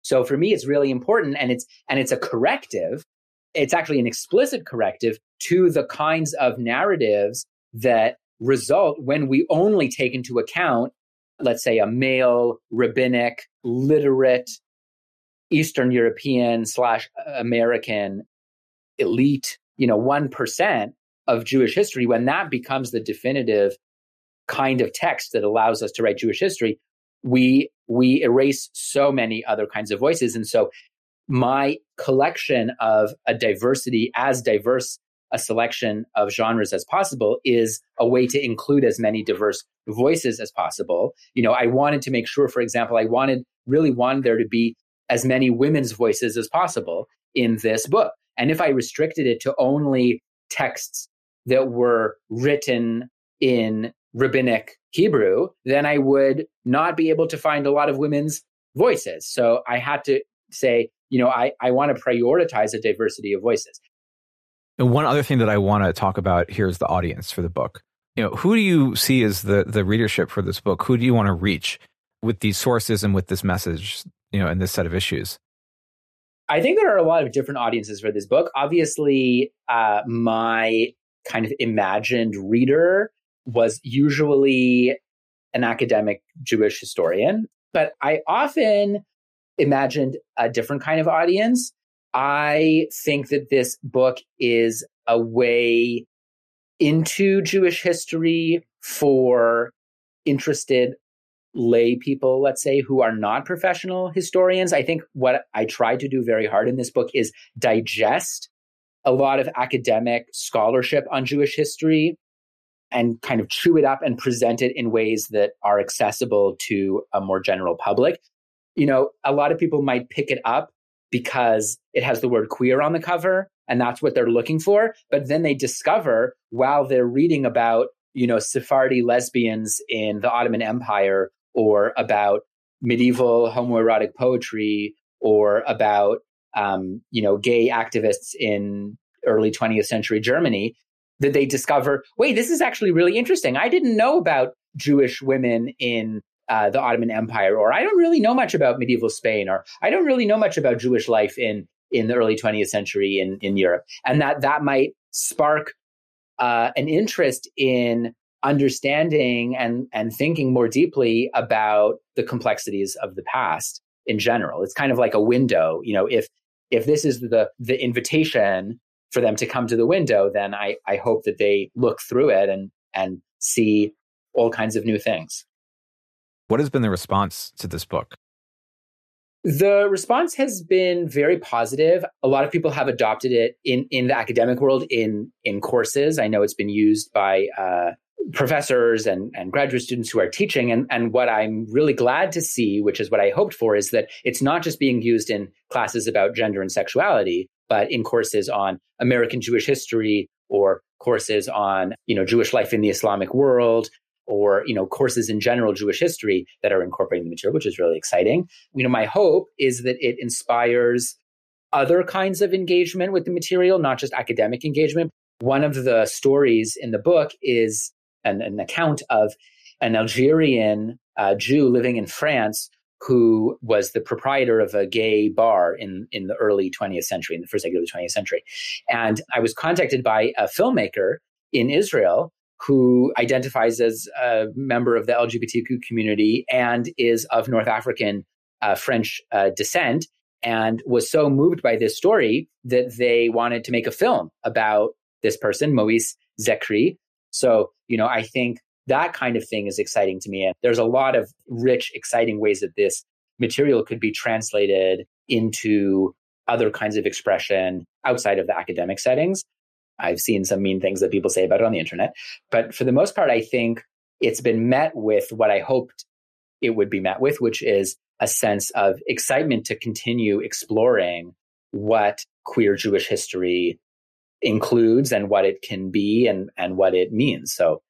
So for me, it's really important, and it's and it's a corrective. It's actually an explicit corrective to the kinds of narratives that result when we only take into account, let's say, a male, rabbinic, literate, Eastern European slash American elite, you know, 1% of Jewish history, when that becomes the definitive kind of text that allows us to write Jewish history, we we erase so many other kinds of voices. And so my collection of a diversity as diverse a selection of genres as possible is a way to include as many diverse voices as possible. You know, I wanted to make sure, for example, I wanted really wanted there to be as many women's voices as possible in this book. And if I restricted it to only texts that were written in rabbinic Hebrew, then I would not be able to find a lot of women's voices. So I had to say, you know, I, I want to prioritize a diversity of voices. And one other thing that I want to talk about here is the audience for the book. You know, who do you see as the the readership for this book? Who do you want to reach with these sources and with this message, you know, and this set of issues? I think there are a lot of different audiences for this book. Obviously, uh, my kind of imagined reader was usually an academic Jewish historian, but I often imagined a different kind of audience. I think that this book is a way into Jewish history for interested lay people, let's say, who are not professional historians. I think what I tried to do very hard in this book is digest a lot of academic scholarship on Jewish history and kind of chew it up and present it in ways that are accessible to a more general public. You know, a lot of people might pick it up because it has the word queer on the cover and that's what they're looking for. But then they discover while they're reading about, you know, Sephardi lesbians in the Ottoman Empire or about medieval homoerotic poetry or about, um, you know, gay activists in early 20th century Germany, that they discover, wait, this is actually really interesting. I didn't know about Jewish women in uh, the Ottoman Empire, or I don't really know much about medieval Spain, or I don't really know much about Jewish life in in the early 20th century in in Europe, and that that might spark uh, an interest in understanding and and thinking more deeply about the complexities of the past in general. It's kind of like a window, you know. If if this is the the invitation for them to come to the window, then I I hope that they look through it and and see all kinds of new things. What has been the response to this book? The response has been very positive. A lot of people have adopted it in, in the academic world in, in courses. I know it's been used by uh, professors and, and graduate students who are teaching. And, and what I'm really glad to see, which is what I hoped for, is that it's not just being used in classes about gender and sexuality, but in courses on American Jewish history or courses on, you know, Jewish life in the Islamic world, or you know courses in general Jewish history that are incorporating the material, which is really exciting. You know, my hope is that it inspires other kinds of engagement with the material, not just academic engagement. One of the stories in the book is an, an account of an Algerian uh, Jew living in France who was the proprietor of a gay bar in, in the early 20th century, in the first decade of the 20th century. And I was contacted by a filmmaker in Israel who identifies as a member of the LGBTQ community and is of North African uh, French uh, descent, and was so moved by this story that they wanted to make a film about this person, Moise Zekri. So, you know, I think that kind of thing is exciting to me. And there's a lot of rich, exciting ways that this material could be translated into other kinds of expression outside of the academic settings. I've seen some mean things that people say about it on the internet. But for the most part, I think it's been met with what I hoped it would be met with, which is a sense of excitement to continue exploring what queer Jewish history includes and what it can be and, and what it means. So,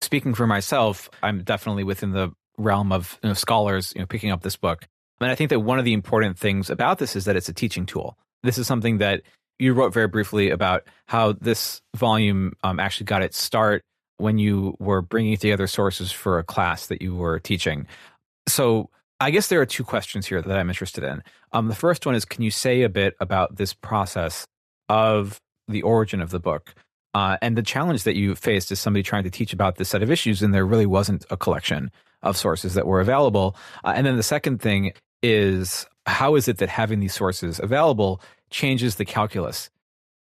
speaking for myself, I'm definitely within the realm of you know, scholars you know, picking up this book. And I think that one of the important things about this is that it's a teaching tool. This is something that you wrote very briefly about how this volume um, actually got its start when you were bringing together sources for a class that you were teaching. So I guess there are two questions here that I'm interested in. Um, the first one is, can you say a bit about this process of the origin of the book. Uh, and the challenge that you faced as somebody trying to teach about this set of issues, and there really wasn't a collection of sources that were available. Uh, and then the second thing is how is it that having these sources available changes the calculus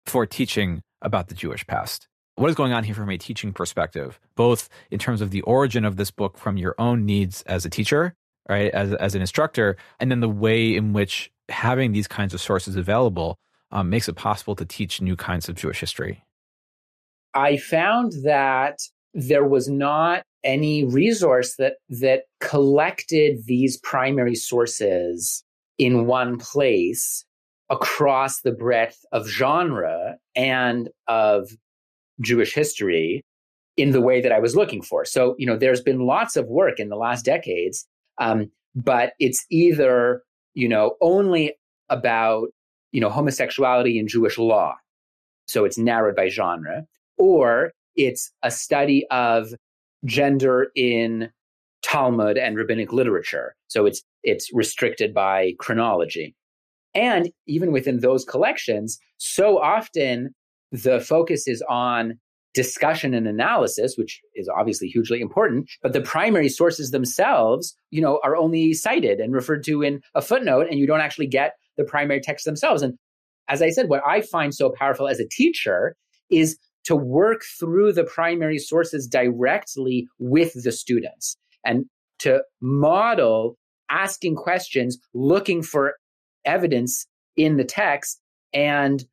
for teaching about the Jewish past? What is going on here from a teaching perspective, both in terms of the origin of this book from your own needs as a teacher, right, as, as an instructor, and then the way in which having these kinds of sources available um, makes it possible to teach new kinds of Jewish history? I found that there was not any resource that that collected these primary sources in one place across the breadth of genre and of Jewish history in the way that I was looking for. So, you know, there's been lots of work in the last decades, um, but it's either, you know, only about, you know, homosexuality in Jewish law. So it's narrowed by genre, or it's a study of gender in Talmud and rabbinic literature. So it's it's restricted by chronology. And even within those collections, so often the focus is on discussion and analysis, which is obviously hugely important, but the primary sources themselves, you know, are only cited and referred to in a footnote, and you don't actually get the primary text themselves. And as I said, what I find so powerful as a teacher is to work through the primary sources directly with the students and to model asking questions, looking for evidence in the text and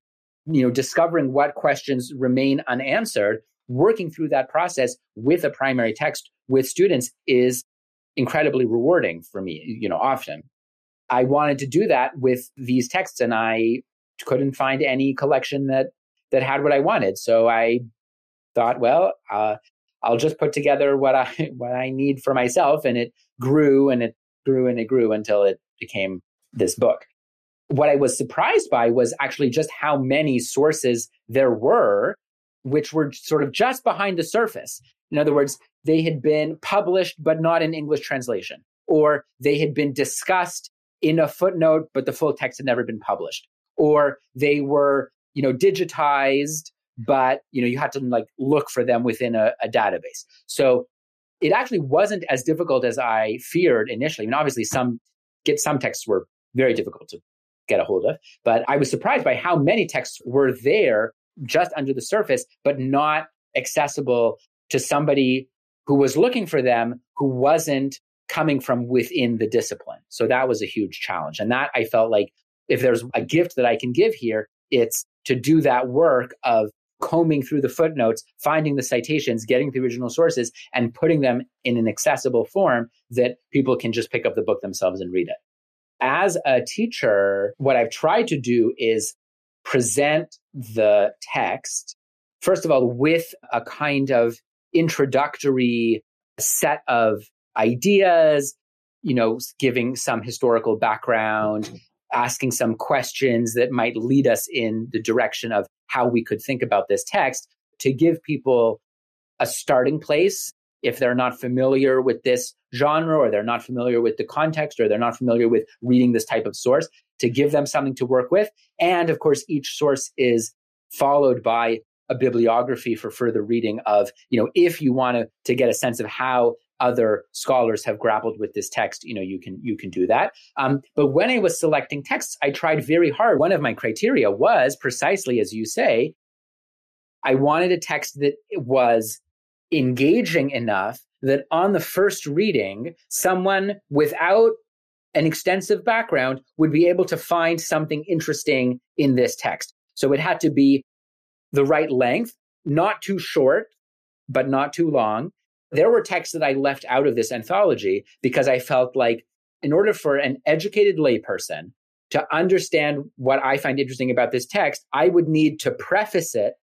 you know discovering what questions remain unanswered working through that process with a primary text with students is incredibly rewarding for me you know often. I wanted to do that with these texts and i couldn't find any collection that that had what i wanted. So i thought well uh, i'll just put together what i what i need for myself and it grew and it grew and it grew until it became this book what I was surprised by was actually just how many sources there were, which were sort of just behind the surface. In other words, they had been published, but not in English translation, or they had been discussed in a footnote, but the full text had never been published, or they were, you know, digitized, but you know, you had to like look for them within a, a database. So it actually wasn't as difficult as I feared initially. I mean, obviously, some get some texts were very difficult to get a hold of. But I was surprised by how many texts were there just under the surface, but not accessible to somebody who was looking for them who wasn't coming from within the discipline. So that was a huge challenge. And that I felt like if there's a gift that I can give here, it's to do that work of combing through the footnotes, finding the citations, getting the original sources, and putting them in an accessible form that people can just pick up the book themselves and read it as a teacher, what I've tried to do is present the text, first of all, with a kind of introductory set of ideas, you know, giving some historical background, asking some questions that might lead us in the direction of how we could think about this text to give people a starting place if they're not familiar with this genre or they're not familiar with the context or they're not familiar with reading this type of source to give them something to work with. And of course each source is followed by a bibliography for further reading of you know if you want to to get a sense of how other scholars have grappled with this text you know you can you can do that. Um, but when i was selecting texts i tried very hard. One of my criteria was precisely as you say i wanted a text that was engaging enough that on the first reading, someone without an extensive background would be able to find something interesting in this text. So it had to be the right length, not too short, but not too long. There were texts that I left out of this anthology because I felt like in order for an educated layperson to understand what I find interesting about this text, I would need to preface it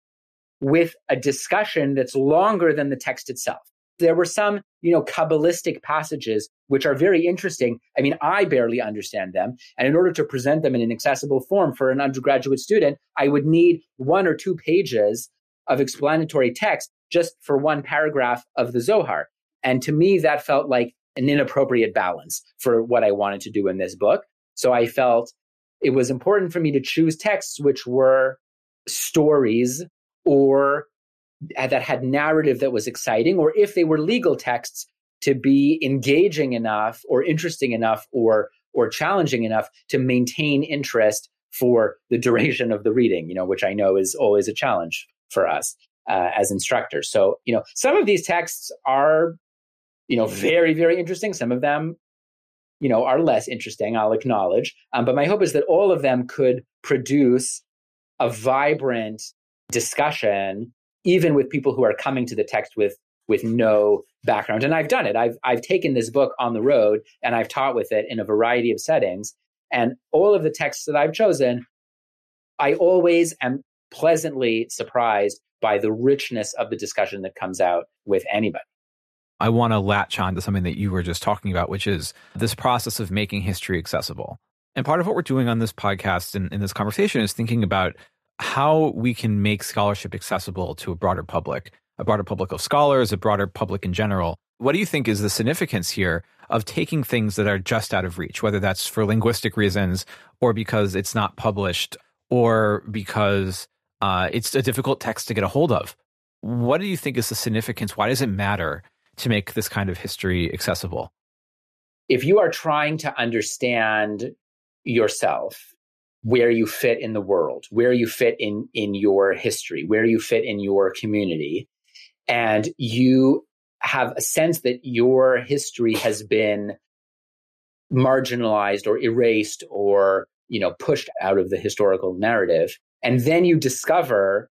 with a discussion that's longer than the text itself. There were some, you know, Kabbalistic passages which are very interesting. I mean, I barely understand them. And in order to present them in an accessible form for an undergraduate student, I would need one or two pages of explanatory text just for one paragraph of the Zohar. And to me, that felt like an inappropriate balance for what I wanted to do in this book. So I felt it was important for me to choose texts which were stories or that had narrative that was exciting, or if they were legal texts, to be engaging enough or interesting enough or or challenging enough to maintain interest for the duration of the reading, you know, which I know is always a challenge for us uh, as instructors. So, you know, some of these texts are, you know, very, very interesting. Some of them, you know, are less interesting, I'll acknowledge. Um, but my hope is that all of them could produce a vibrant discussion, even with people who are coming to the text with with no background. And I've done it. I've I've taken this book on the road and I've taught with it in a variety of settings. And all of the texts that I've chosen, I always am pleasantly surprised by the richness of the discussion that comes out with anybody. I want to latch on to something that you were just talking about, which is this process of making history accessible. And part of what we're doing on this podcast and in this conversation is thinking about how we can make scholarship accessible to a broader public, a broader public of scholars, a broader public in general. What do you think is the significance here of taking things that are just out of reach, whether that's for linguistic reasons or because it's not published or because uh, it's a difficult text to get a hold of? What do you think is the significance? Why does it matter to make this kind of history accessible? If you are trying to understand yourself where you fit in the world, where you fit in in your history, where you fit in your community, and you have a sense that your history has been marginalized or erased or you know pushed out of the historical narrative. And then you discover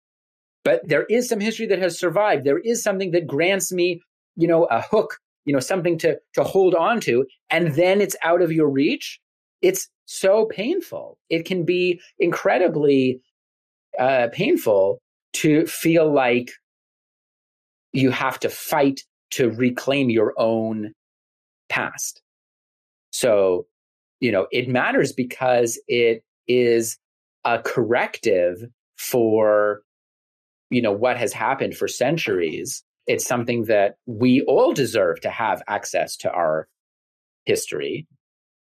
but there is some history that has survived. There is something that grants me you know a hook you know something to to hold on to. And then it's out of your reach it's so painful. It can be incredibly uh, painful to feel like you have to fight to reclaim your own past. So, you know, it matters because it is a corrective for, you know, what has happened for centuries. It's something that we all deserve to have access to our history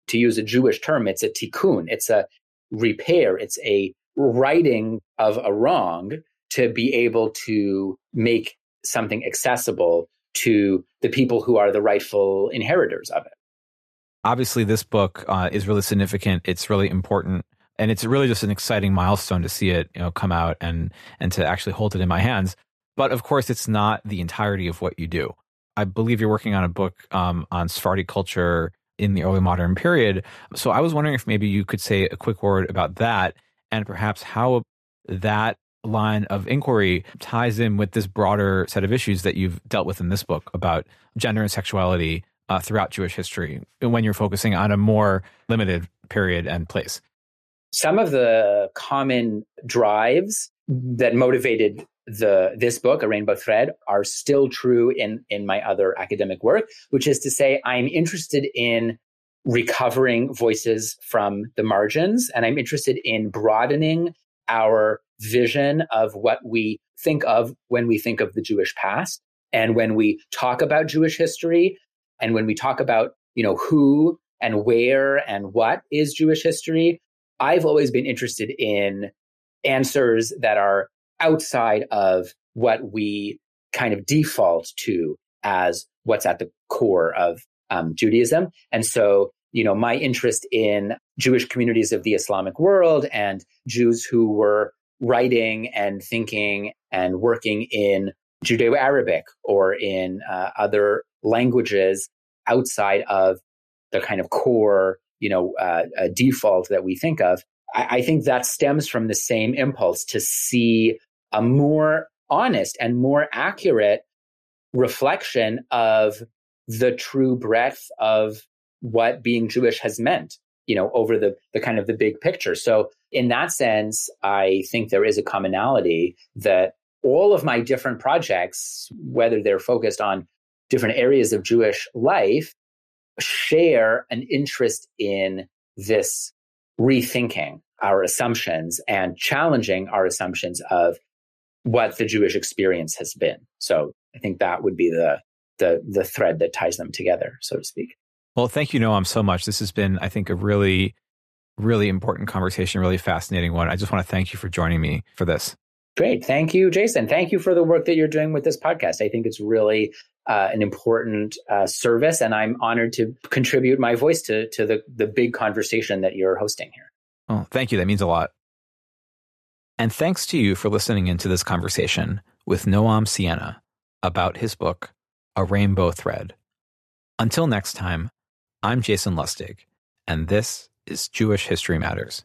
to use a Jewish term, it's a tikkun, it's a repair, it's a righting of a wrong to be able to make something accessible to the people who are the rightful inheritors of it. Obviously, this book uh, is really significant. It's really important, and it's really just an exciting milestone to see it, you know, come out and and to actually hold it in my hands. But of course, it's not the entirety of what you do. I believe you're working on a book um, on Sephardi culture in the early modern period. So I was wondering if maybe you could say a quick word about that and perhaps how that line of inquiry ties in with this broader set of issues that you've dealt with in this book about gender and sexuality uh, throughout Jewish history when you're focusing on a more limited period and place. Some of the common drives that motivated the this book, A Rainbow Thread, are still true in in my other academic work, which is to say, I'm interested in recovering voices from the margins, and I'm interested in broadening our vision of what we think of when we think of the Jewish past, and when we talk about Jewish history, and when we talk about you know who and where and what is Jewish history. I've always been interested in answers that are outside of what we kind of default to as what's at the core of um, Judaism. And so, you know, my interest in Jewish communities of the Islamic world and Jews who were writing and thinking and working in Judeo Arabic or in uh, other languages outside of the kind of core, you know, uh, default that we think of. I, I think that stems from the same impulse to see a more honest and more accurate reflection of the true breadth of what being Jewish has meant, you know, over the, the kind of the big picture. So in that sense, I think there is a commonality that all of my different projects, whether they're focused on different areas of Jewish life, share an interest in this rethinking our assumptions and challenging our assumptions of what the Jewish experience has been. So I think that would be the the the thread that ties them together, so to speak. Well, thank you, Noam, so much. This has been, I think, a really really important conversation, really fascinating one. I just want to thank you for joining me for this. Great. Thank you, Jason. Thank you for the work that you're doing with this podcast. I think it's really uh, an important uh, service, and I'm honored to contribute my voice to, to the, the big conversation that you're hosting here. Oh, thank you. That means a lot. And thanks to you for listening into this conversation with Noam Sienna about his book, A Rainbow Thread. Until next time, I'm Jason Lustig, and this is Jewish History Matters.